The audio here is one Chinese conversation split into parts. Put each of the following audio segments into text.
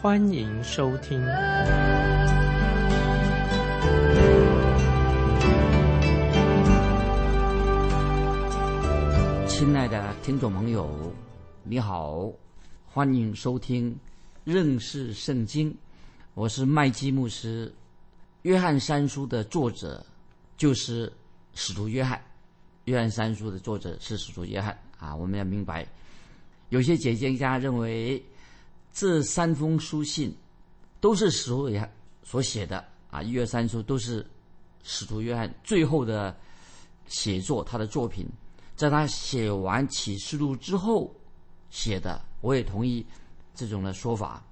欢迎收听。亲爱的听众朋友，你好，欢迎收听认识圣经。我是麦基牧师。约翰三书的作者就是使徒约翰。约翰三书的作者是使徒约翰啊。我们要明白，有些解经家认为这三封书信都是使徒约所写的啊。一、二、三书都是使徒约翰最后的写作，他的作品。在他写完启示录之后写的，我也同意这种的说法。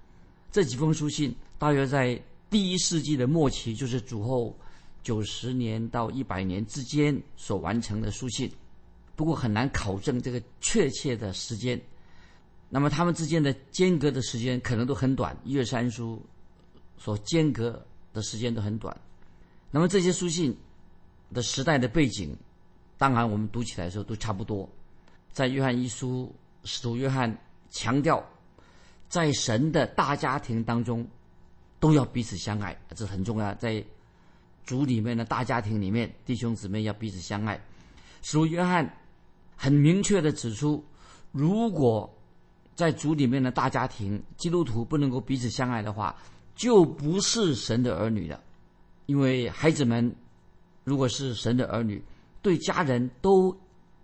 这几封书信大约在第一世纪的末期，就是主后九十年到一百年之间所完成的书信。不过很难考证这个确切的时间。那么他们之间的间隔的时间可能都很短，一二三书所间隔的时间都很短。那么这些书信的时代的背景。当然，我们读起来的时候都差不多。在约翰一书，使徒约翰强调，在神的大家庭当中，都要彼此相爱，这很重要。在主里面的大家庭里面，弟兄姊妹要彼此相爱。使徒约翰很明确的指出，如果在主里面的大家庭，基督徒不能够彼此相爱的话，就不是神的儿女了。因为孩子们如果是神的儿女，对家人都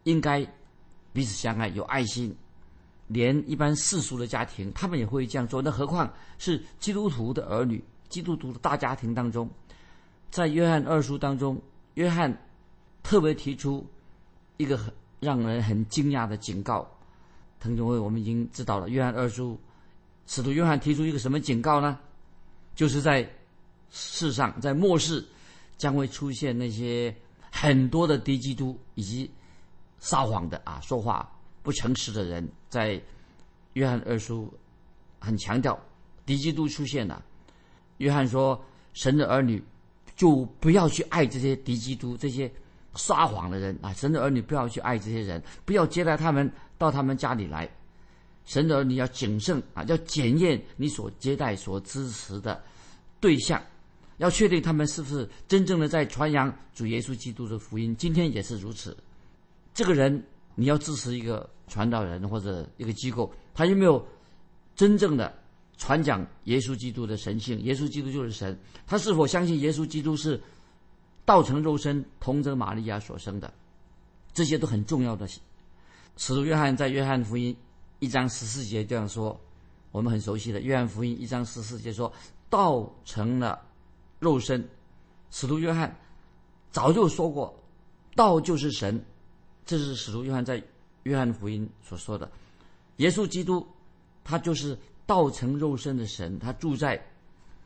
应该彼此相爱，有爱心。连一般世俗的家庭，他们也会这样做。那何况是基督徒的儿女，基督徒的大家庭当中，在约翰二书当中，约翰特别提出一个很让人很惊讶的警告。滕总会，我们已经知道了，约翰二书使徒约翰提出一个什么警告呢？就是在世上，在末世将会出现那些。很多的敌基督以及撒谎的啊，说话不诚实的人，在约翰二书很强调敌基督出现了。约翰说：“神的儿女就不要去爱这些敌基督、这些撒谎的人啊！神的儿女不要去爱这些人，不要接待他们到他们家里来。神的儿女要谨慎啊，要检验你所接待、所支持的对象。”要确定他们是不是真正的在传扬主耶稣基督的福音，今天也是如此。这个人你要支持一个传道人或者一个机构，他有没有真正的传讲耶稣基督的神性？耶稣基督就是神，他是否相信耶稣基督是道成肉身、童贞玛利亚所生的？这些都很重要的。使徒约翰在约翰福音一章十四节这样说，我们很熟悉的约翰福音一章十四节说道成了。肉身，使徒约翰早就说过，道就是神，这是使徒约翰在约翰福音所说的。耶稣基督，他就是道成肉身的神，他住在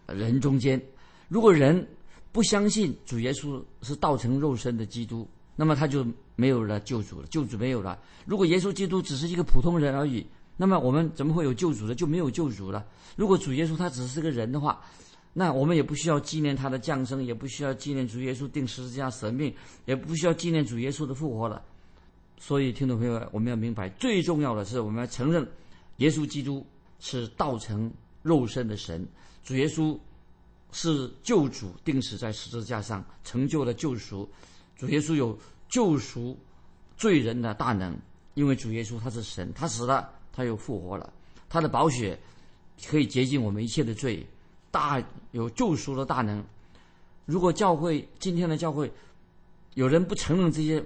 人中间。如果人不相信主耶稣是道成肉身的基督，那么他就没有了救主了，救主没有了。如果耶稣基督只是一个普通人而已，那么我们怎么会有救主呢？就没有救主了。如果主耶稣他只是个人的话，那我们也不需要纪念他的降生，也不需要纪念主耶稣定十字架舍命，也不需要纪念主耶稣的复活了。所以，听众朋友，我们要明白，最重要的是我们要承认，耶稣基督是道成肉身的神，主耶稣是救主，定死在十字架上成就了救赎。主耶稣有救赎罪人的大能，因为主耶稣他是神，他死了，他又复活了，他的宝血可以洁净我们一切的罪。大有救赎的大能。如果教会今天的教会有人不承认这些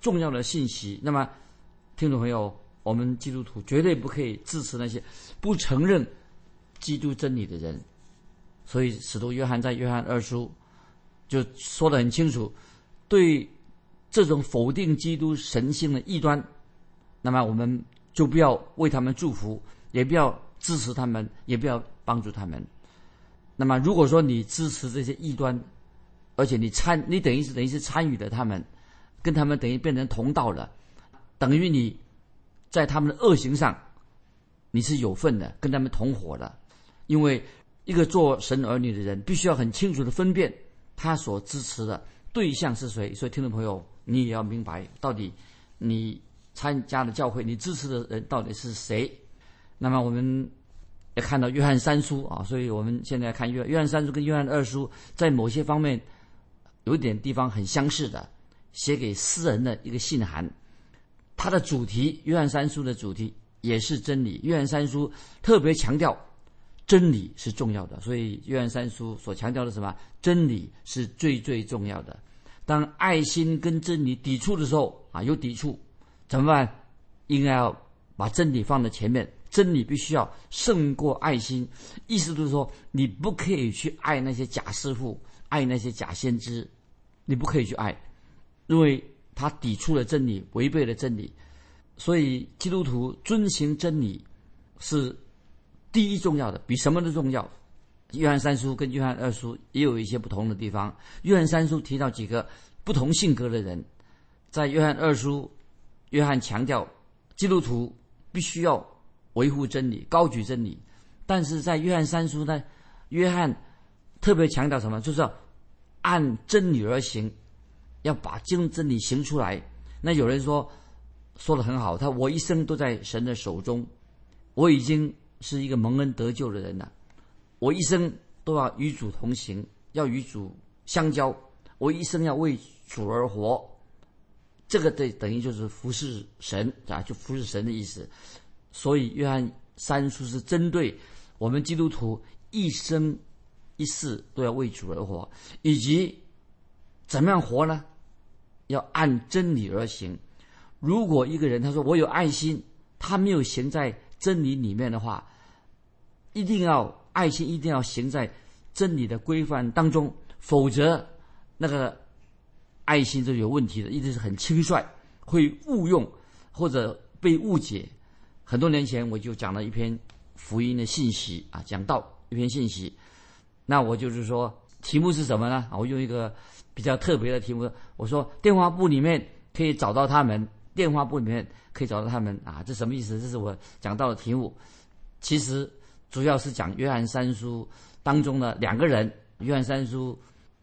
重要的信息，那么听众朋友，我们基督徒绝对不可以支持那些不承认基督真理的人。所以使徒约翰在约翰二书就说得很清楚，对这种否定基督神性的异端，那么我们就不要为他们祝福，也不要支持他们，也不要帮助他们。那么如果说你支持这些异端，而且你参，你等于是等于是参与了他们，跟他们等于变成同道了，等于你在他们的恶行上你是有份的，跟他们同伙的。因为一个做神儿女的人，必须要很清楚的分辨他所支持的对象是谁。所以，听众朋友，你也要明白，到底你参加的教会，你支持的人到底是谁。那么，我们也看到约翰三书啊，所以我们现在看约约翰三书跟约翰二书，在某些方面。有点地方很相似的，写给私人的一个信函，它的主题《约翰三书》的主题也是真理。《约翰三书》特别强调真理是重要的，所以《约翰三书》所强调的什么？真理是最最重要的。当爱心跟真理抵触的时候啊，有抵触怎么办？应该要把真理放在前面，真理必须要胜过爱心。意思就是说，你不可以去爱那些假师傅。爱那些假先知，你不可以去爱，因为他抵触了真理，违背了真理。所以基督徒遵行真理是第一重要的，比什么都重要。约翰三叔跟约翰二叔也有一些不同的地方。约翰三叔提到几个不同性格的人，在约翰二叔，约翰强调基督徒必须要维护真理，高举真理。但是在约翰三叔呢，约翰特别强调什么？就是要。按真理而行，要把真真理行出来。那有人说，说的很好，他我一生都在神的手中，我已经是一个蒙恩得救的人呐。我一生都要与主同行，要与主相交。我一生要为主而活，这个对等于就是服侍神啊，就服侍神的意思。所以约翰三书是针对我们基督徒一生。一世都要为主而活，以及怎么样活呢？要按真理而行。如果一个人他说我有爱心，他没有行在真理里面的话，一定要爱心一定要行在真理的规范当中，否则那个爱心就有问题的，一直是很轻率，会误用或者被误解。很多年前我就讲了一篇福音的信息啊，讲到一篇信息。那我就是说，题目是什么呢？我用一个比较特别的题目，我说电话簿里面可以找到他们，电话簿里面可以找到他们啊，这什么意思？这是我讲到的题目。其实主要是讲约翰三书当中的两个人。约翰三书，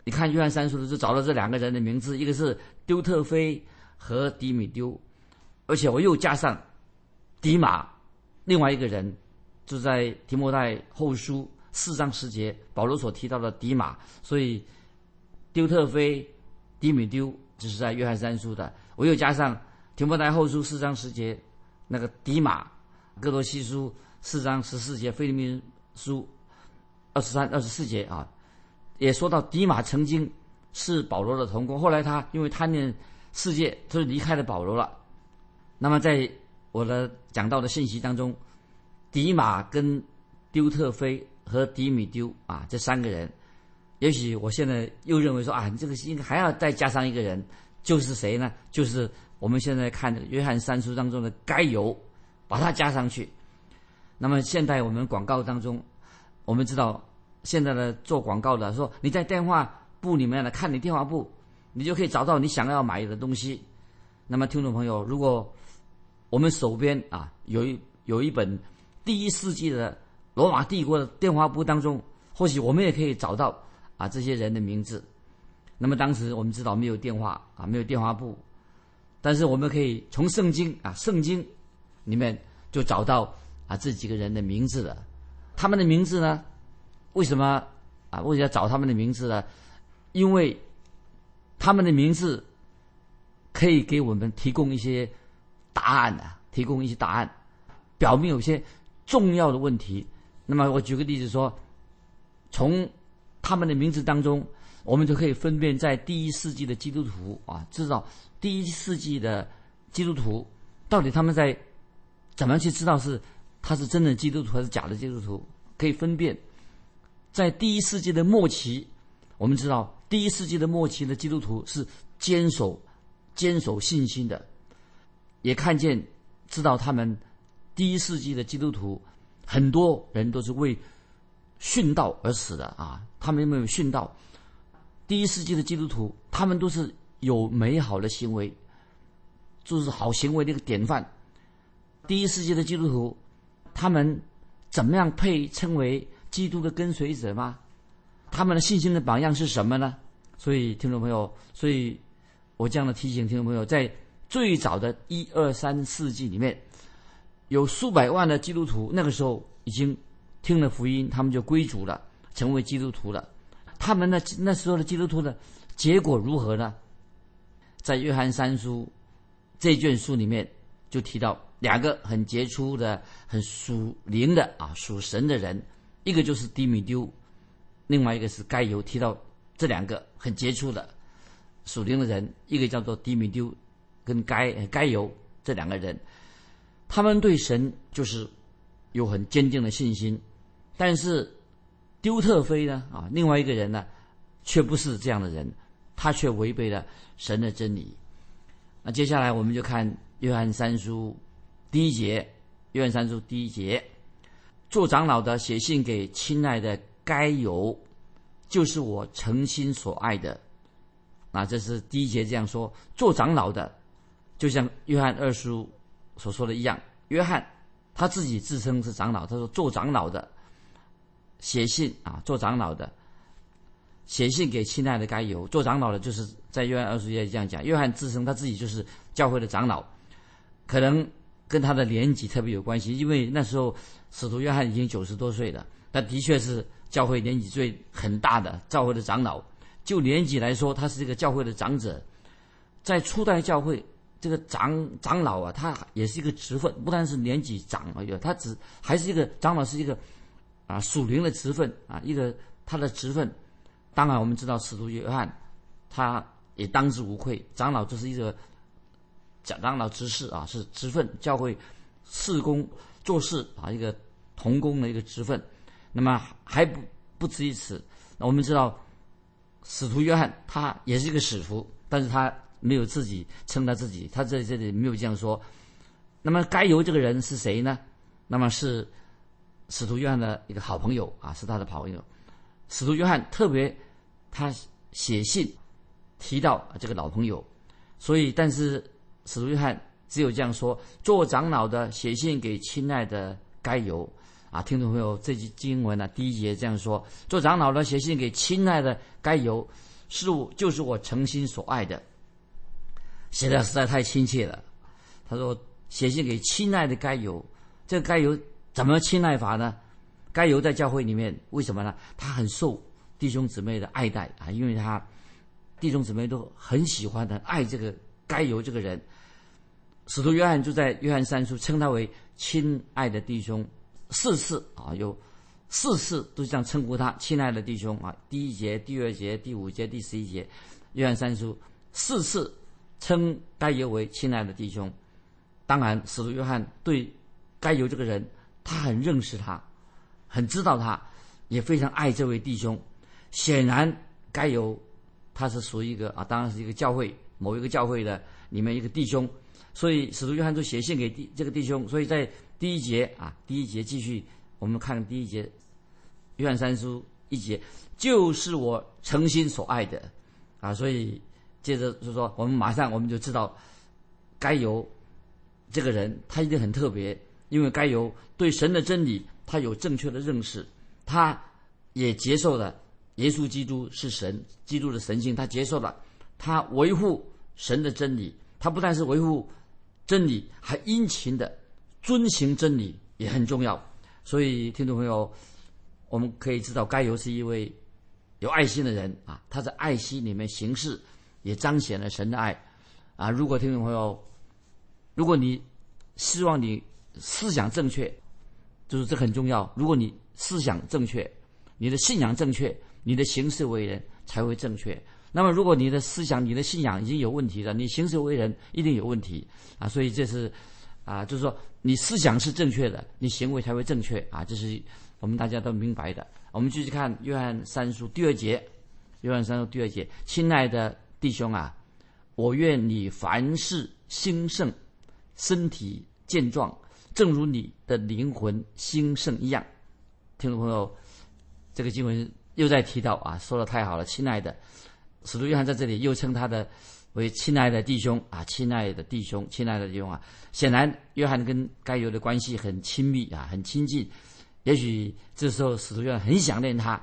你看约翰三书的就找到这两个人的名字，一个是丢特菲和迪米丢，而且我又加上迪马，另外一个人就在提摩太后书。四章十节，保罗所提到的迪马，所以丢特菲、迪米丢，只是在约翰三书的。我又加上提摩太后书四章十节，那个迪马，哥罗西书四章十四节，菲利宾书二十三、二十四节啊，也说到迪马曾经是保罗的同工，后来他因为贪恋世界，他就离开了保罗了。那么在我的讲到的信息当中，迪马跟丢特菲。和迪米丢啊，这三个人，也许我现在又认为说啊，你这个应该还要再加上一个人，就是谁呢？就是我们现在看的约翰三书当中的该由，把它加上去。那么现在我们广告当中，我们知道现在的做广告的说，你在电话簿里面呢，看你电话簿，你就可以找到你想要买的东西。那么听众朋友，如果我们手边啊有一有一本第一世纪的。罗马帝国的电话簿当中，或许我们也可以找到啊这些人的名字。那么当时我们知道没有电话啊，没有电话簿，但是我们可以从圣经啊圣经里面就找到啊这几个人的名字的。他们的名字呢，为什么啊？为什么要找他们的名字呢？因为他们的名字可以给我们提供一些答案的，提供一些答案，表明有些重要的问题。那么我举个例子说，从他们的名字当中，我们就可以分辨在第一世纪的基督徒啊，知道第一世纪的基督徒到底他们在怎么去知道是他是真的基督徒还是假的基督徒，可以分辨。在第一世纪的末期，我们知道第一世纪的末期的基督徒是坚守坚守信心的，也看见知道他们第一世纪的基督徒。很多人都是为殉道而死的啊，他们有没有殉道。第一世纪的基督徒，他们都是有美好的行为，就是好行为的一个典范。第一世纪的基督徒，他们怎么样配称为基督的跟随者吗？他们的信心的榜样是什么呢？所以，听众朋友，所以我这样的提醒听众朋友，在最早的一二三世纪里面，有数百万的基督徒，那个时候已经听了福音，他们就归主了，成为基督徒了。他们呢，那时候的基督徒的结果如何呢？在约翰三书这卷书里面，就提到两个很杰出的、很属灵的啊，属神的人，一个就是迪米丢，另外一个是该犹。提到这两个很杰出的属灵的人，一个叫做迪米丢，跟该该犹这两个人，他们对神就是有很坚定的信心，但是。丢特菲呢？啊，另外一个人呢，却不是这样的人，他却违背了神的真理。那接下来我们就看约翰三书第一节，约翰三书第一节，做长老的写信给亲爱的该犹，就是我诚心所爱的。啊，这是第一节这样说。做长老的，就像约翰二书所说的一样，约翰他自己自称是长老，他说做长老的。写信啊，做长老的写信给亲爱的该犹，做长老的就是在约翰二十页这样讲。约翰自称他自己就是教会的长老，可能跟他的年纪特别有关系，因为那时候使徒约翰已经九十多岁了，他的确是教会年纪最很大的教会的长老。就年纪来说，他是一个教会的长者，在初代教会这个长长老啊，他也是一个职分，不但是年纪长而已，他只还是一个长老，是一个。啊，属灵的职分啊，一个他的职分，当然我们知道使徒约翰，他也当之无愧，长老这是一个讲长老执事啊，是职分，教会事工做事啊，一个同工的一个职分。那么还不不止于此，那我们知道使徒约翰他也是一个使徒，但是他没有自己称他自己，他在这里没有这样说。那么该由这个人是谁呢？那么是。使徒约翰的一个好朋友啊，是他的好朋友。使徒约翰特别他写信提到这个老朋友，所以但是使徒约翰只有这样说：做长老的写信给亲爱的该犹啊，听众朋友，这句经文呢，第一节这样说：做长老的写信给亲爱的该犹，是我就是我诚心所爱的，写的实在太亲切了。他说写信给亲爱的该犹，这个该犹。怎么亲爱法呢？该犹在教会里面，为什么呢？他很受弟兄姊妹的爱戴啊，因为他弟兄姊妹都很喜欢的爱这个该犹这个人。使徒约翰就在约翰三书称他为亲爱的弟兄，四次啊，有四次都这样称呼他亲爱的弟兄啊。第一节、第二节、第五节、第十一节，约翰三书四次称该犹为亲爱的弟兄。当然，使徒约翰对该犹这个人。他很认识他，很知道他，也非常爱这位弟兄。显然，该有他是属于一个啊，当然是一个教会某一个教会的里面一个弟兄。所以使徒约翰就写信给弟这个弟兄。所以在第一节啊，第一节继续我们看第一节，约翰三书一节，就是我诚心所爱的啊。所以接着就说，我们马上我们就知道，该由这个人他一定很特别。因为该由对神的真理，他有正确的认识，他也接受了耶稣基督是神，基督的神性，他接受了，他维护神的真理，他不但是维护真理，还殷勤的遵行真理，也很重要。所以，听众朋友，我们可以知道，该由是一位有爱心的人啊，他在爱心里面行事，也彰显了神的爱啊。如果听众朋友，如果你希望你。思想正确，就是这很重要。如果你思想正确，你的信仰正确，你的行事为人才会正确。那么，如果你的思想、你的信仰已经有问题了，你行事为人一定有问题啊！所以这是啊，就是说你思想是正确的，你行为才会正确啊！这是我们大家都明白的。我们继续看约翰三书第二节，约翰三书第二节，亲爱的弟兄啊，我愿你凡事兴盛，身体健壮。正如你的灵魂兴盛一样，听众朋友，这个经文又在提到啊，说的太好了，亲爱的，使徒约翰在这里又称他的为亲爱的弟兄啊，亲爱的弟兄，亲爱的弟兄啊。显然，约翰跟该犹的关系很亲密啊，很亲近。也许这时候使徒约翰很想念他，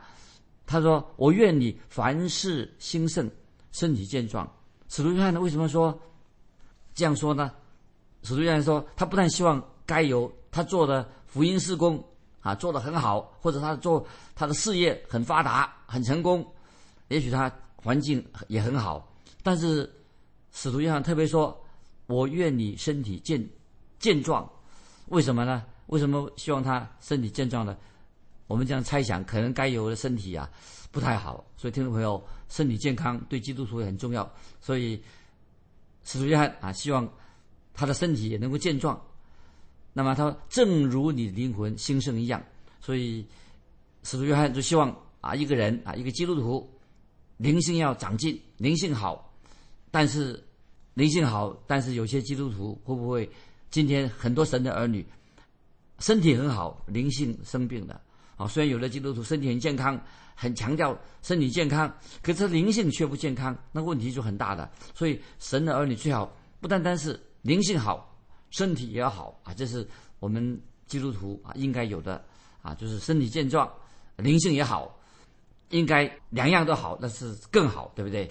他说：“我愿你凡事兴盛，身体健壮。”使徒约翰为什么说这样说呢？使徒约翰说，他不但希望该犹他做的福音事工啊做得很好，或者他做他的事业很发达、很成功，也许他环境也很好，但是使徒约翰特别说：“我愿你身体健健壮。”为什么呢？为什么希望他身体健壮呢？我们这样猜想，可能该有的身体啊不太好，所以听众朋友，身体健康对基督徒也很重要。所以使徒约翰啊，希望他的身体也能够健壮。那么他正如你灵魂兴盛一样，所以使徒约翰就希望啊，一个人啊，一个基督徒灵性要长进，灵性好。但是灵性好，但是有些基督徒会不会今天很多神的儿女？身体很好，灵性生病的啊。虽然有的基督徒身体很健康，很强调身体健康，可是灵性却不健康，那问题就很大的。所以神的儿女最好不单单是灵性好，身体也要好啊。这是我们基督徒啊应该有的啊，就是身体健壮，灵性也好，应该两样都好，那是更好，对不对？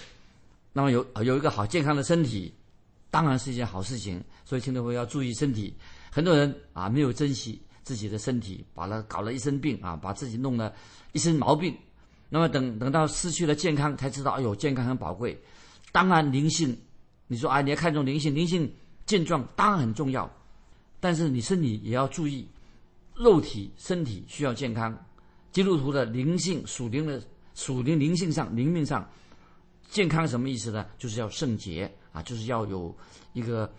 那么有有一个好健康的身体，当然是一件好事情。所以听众朋友要注意身体。很多人啊，没有珍惜自己的身体，把它搞了一身病啊，把自己弄了一身毛病。那么等等到失去了健康，才知道哎呦，健康很宝贵。当然灵性，你说啊，你要看重灵性，灵性健壮当然很重要。但是你身体也要注意，肉体身体需要健康。基督徒的灵性属灵的属灵灵性上灵命上健康什么意思呢？就是要圣洁啊，就是要有一个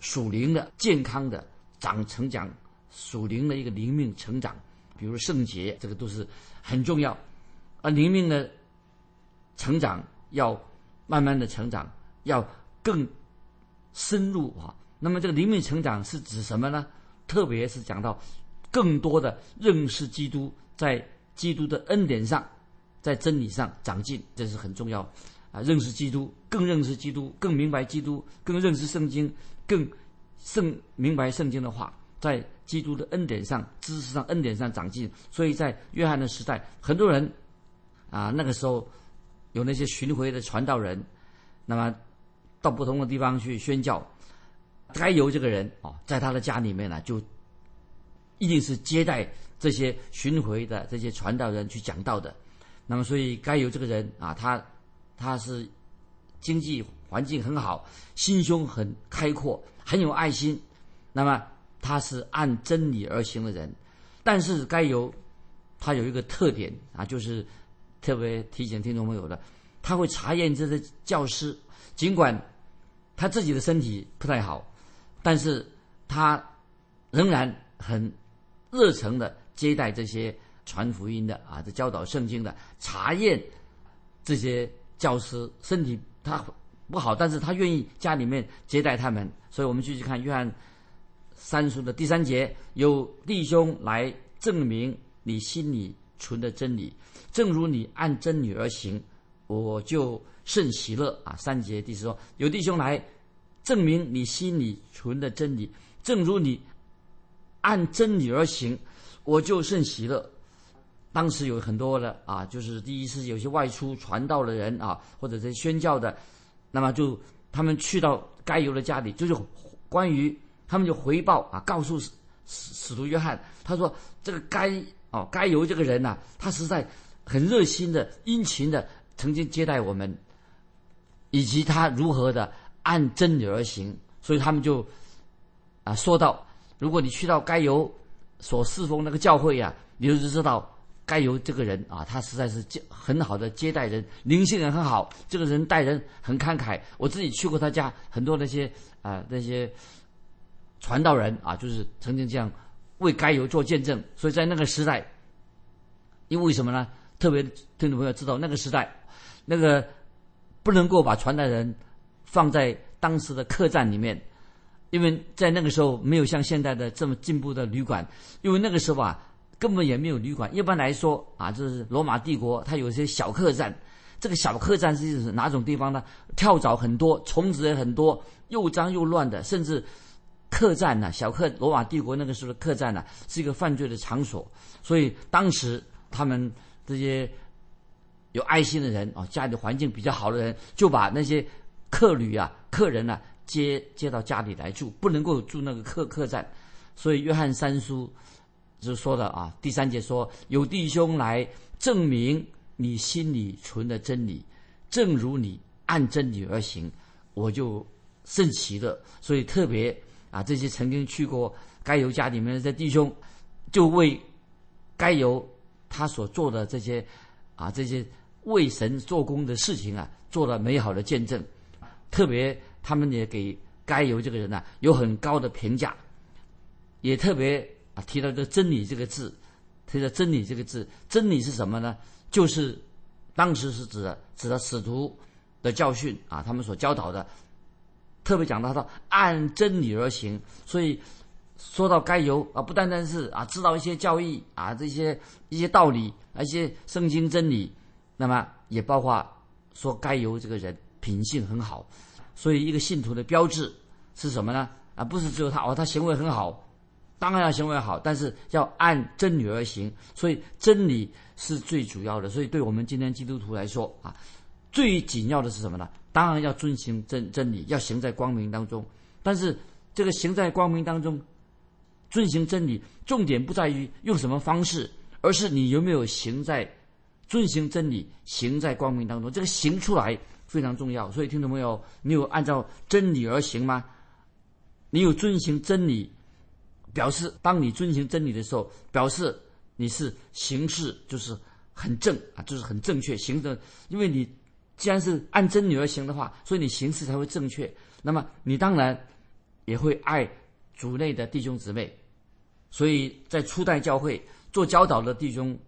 属灵的健康的。长成长属灵的一个灵命成长，比如圣洁，这个都是很重要。而灵命的成长要慢慢的成长，要更深入啊。那么这个灵命成长是指什么呢？特别是讲到更多的认识基督，在基督的恩典上，在真理上长进，这是很重要啊。认识基督，更认识基督，更明白基督，更认识圣经，更。圣明白圣经的话，在基督的恩典上、知识上、恩典上长进。所以在约翰的时代，很多人啊，那个时候有那些巡回的传道人，那么到不同的地方去宣教。该由这个人啊，在他的家里面呢，就一定是接待这些巡回的这些传道人去讲道的。那么，所以该由这个人啊，他他是经济环境很好，心胸很开阔。很有爱心，那么他是按真理而行的人，但是该有他有一个特点啊，就是特别提醒听众朋友的，他会查验这些教师，尽管他自己的身体不太好，但是他仍然很热诚的接待这些传福音的啊，这教导圣经的，查验这些教师身体他。不好，但是他愿意家里面接待他们，所以我们继续看约翰三书的第三节，有弟兄来证明你心里存的真理，正如你按真理而行，我就甚喜乐啊。三节第四说，有弟兄来证明你心里存的真理，正如你按真理而行，我就甚喜乐。当时有很多的啊，就是第一次有些外出传道的人啊，或者是宣教的。那么就他们去到该犹的家里，就是关于他们就回报啊，告诉使使徒约翰，他说这个该哦该犹这个人呐，他实在很热心的、殷勤的，曾经接待我们，以及他如何的按真理而行，所以他们就啊说到，如果你去到该犹所侍奉那个教会呀，你就知道。该由这个人啊，他实在是接很好的接待人，灵性人很好，这个人待人很慷慨。我自己去过他家，很多那些啊那些传道人啊，就是曾经这样为该由做见证。所以在那个时代，因为什么呢？特别听众朋友知道，那个时代那个不能够把传道人放在当时的客栈里面，因为在那个时候没有像现在的这么进步的旅馆，因为那个时候啊。根本也没有旅馆。一般来说啊，这是罗马帝国，它有些小客栈。这个小客栈是哪种地方呢？跳蚤很多，虫子也很多，又脏又乱的。甚至客栈呢，小客罗马帝国那个时候的客栈呢，是一个犯罪的场所。所以当时他们这些有爱心的人啊，家里环境比较好的人，就把那些客旅啊、客人呢接接到家里来住，不能够住那个客客栈。所以约翰三叔就说了啊，第三节说有弟兄来证明。你心里存的真理，正如你按真理而行，我就甚奇的。所以特别啊，这些曾经去过该犹家里面的弟兄，就为该犹他所做的这些啊这些为神做工的事情啊，做了美好的见证。特别他们也给该犹这个人呢有很高的评价，也特别啊提到这真理这个字，提到真理这个字，真理是什么呢？就是当时是指的指的使徒的教训啊，他们所教导的，特别讲到他按真理而行。所以说到该由啊，不单单是啊知道一些教义啊这些一些道理，一些圣经真理，那么也包括说该由这个人品性很好。所以一个信徒的标志是什么呢？啊，不是只有他哦，他行为很好。当然要行为好，但是要按真理而行，所以真理是最主要的。所以对我们今天基督徒来说啊，最紧要的是什么呢？当然要遵循真真理，要行在光明当中。但是这个行在光明当中，遵循真理，重点不在于用什么方式，而是你有没有行在遵循真理、行在光明当中。这个行出来非常重要。所以听众朋友，你有按照真理而行吗？你有遵行真理？表示，当你遵循真理的时候，表示你是行事就是很正啊，就是很正确行的。因为你既然是按真理而行的话，所以你行事才会正确。那么你当然也会爱主内的弟兄姊妹。所以在初代教会做教导的弟兄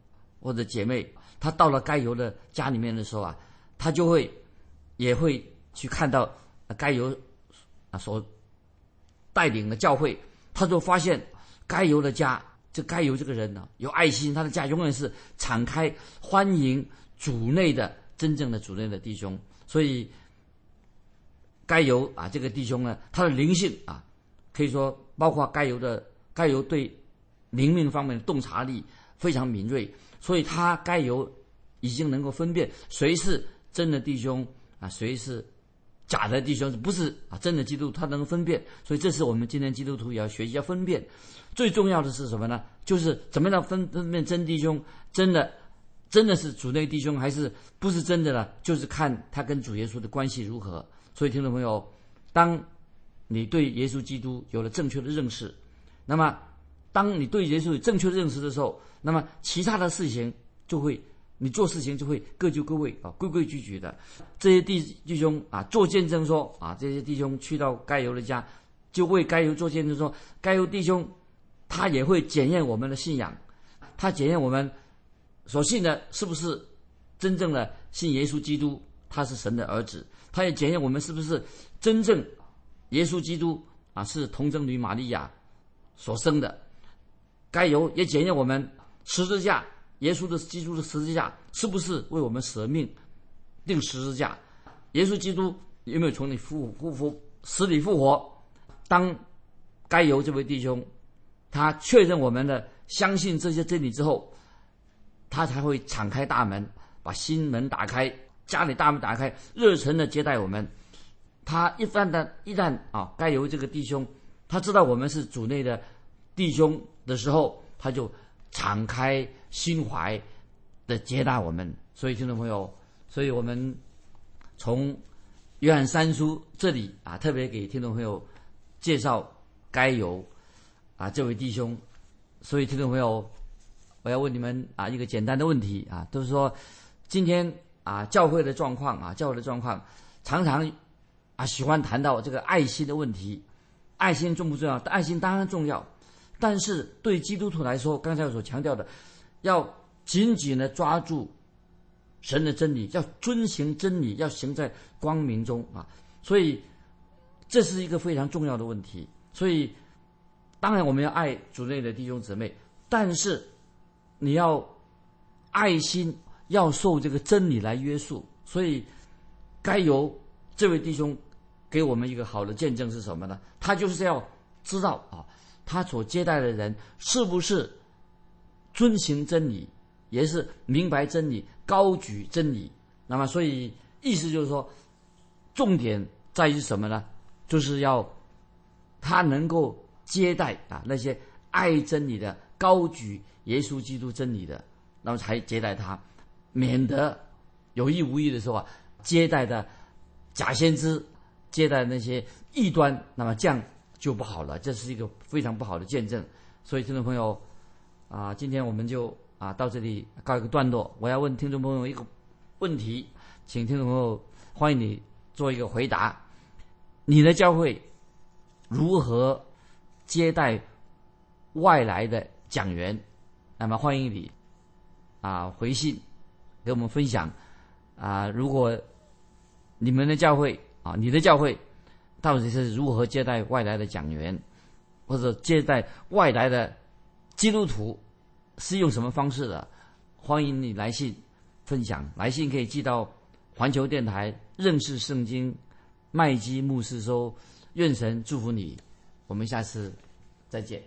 或者姐妹，他到了该有的家里面的时候啊，他就会也会去看到该犹啊所带领的教会。他就发现，该由的家，这该由这个人呢，有爱心，他的家永远是敞开欢迎主内的真正的主内的弟兄。所以，该由啊，这个弟兄呢，他的灵性啊，可以说包括该由的该由对灵命方面的洞察力非常敏锐，所以他该由已经能够分辨谁是真的弟兄啊，谁是。假的弟兄不是啊，真的基督他能分辨，所以这是我们今天基督徒也要学习要分辨。最重要的是什么呢？就是怎么样分分辨真弟兄，真的真的是主内弟兄，还是不是真的呢？就是看他跟主耶稣的关系如何。所以听众朋友，当你对耶稣基督有了正确的认识，那么当你对耶稣有正确的认识的时候，那么其他的事情就会。你做事情就会各就各位啊，规规矩矩的。这些弟弟兄啊，做见证说啊，这些弟兄去到该犹的家，就为该犹做见证说，该犹弟兄他也会检验我们的信仰，他检验我们所信的是不是真正的信耶稣基督，他是神的儿子。他也检验我们是不是真正耶稣基督啊是童贞女玛利亚所生的。该犹也检验我们十字架。耶稣的基督的十字架是不是为我们舍命定十字架？耶稣基督有没有从你复复复死里复活？当该由这位弟兄他确认我们的相信这些真理之后，他才会敞开大门，把心门打开，家里大门打开，热诚的接待我们。他一旦的一旦啊，该由这个弟兄他知道我们是主内的弟兄的时候，他就。敞开心怀的接纳我们，所以听众朋友，所以我们从约翰三叔这里啊，特别给听众朋友介绍该有啊这位弟兄。所以听众朋友，我要问你们啊一个简单的问题啊，都是说今天啊教会的状况啊教会的状况，常常啊喜欢谈到这个爱心的问题，爱心重不重要？爱心当然重要。但是对基督徒来说，刚才我所强调的，要紧紧的抓住神的真理，要遵行真理，要行在光明中啊！所以这是一个非常重要的问题。所以当然我们要爱主内的弟兄姊妹，但是你要爱心，要受这个真理来约束。所以，该由这位弟兄给我们一个好的见证是什么呢？他就是要知道啊，他所接待的人是不是遵行真理，也是明白真理、高举真理。那么，所以意思就是说，重点在于什么呢？就是要他能够接待啊那些爱真理的、高举耶稣基督真理的，那么才接待他，免得有意无意的时候啊，接待的假先知、接待那些异端，那么这样就不好了。这是一个非常不好的见证。所以，听众朋友啊，今天我们就啊到这里告一个段落。我要问听众朋友一个问题，请听众朋友欢迎你做一个回答。你的教会如何接待外来的讲员？那么欢迎你啊回信给我们分享啊。如果你们的教会啊，你的教会到底是如何接待外来的讲员，或者接待外来的基督徒是用什么方式的？欢迎你来信分享。来信可以寄到环球电台认识圣经。麦基牧师说：“愿神祝福你，我们下次再见。”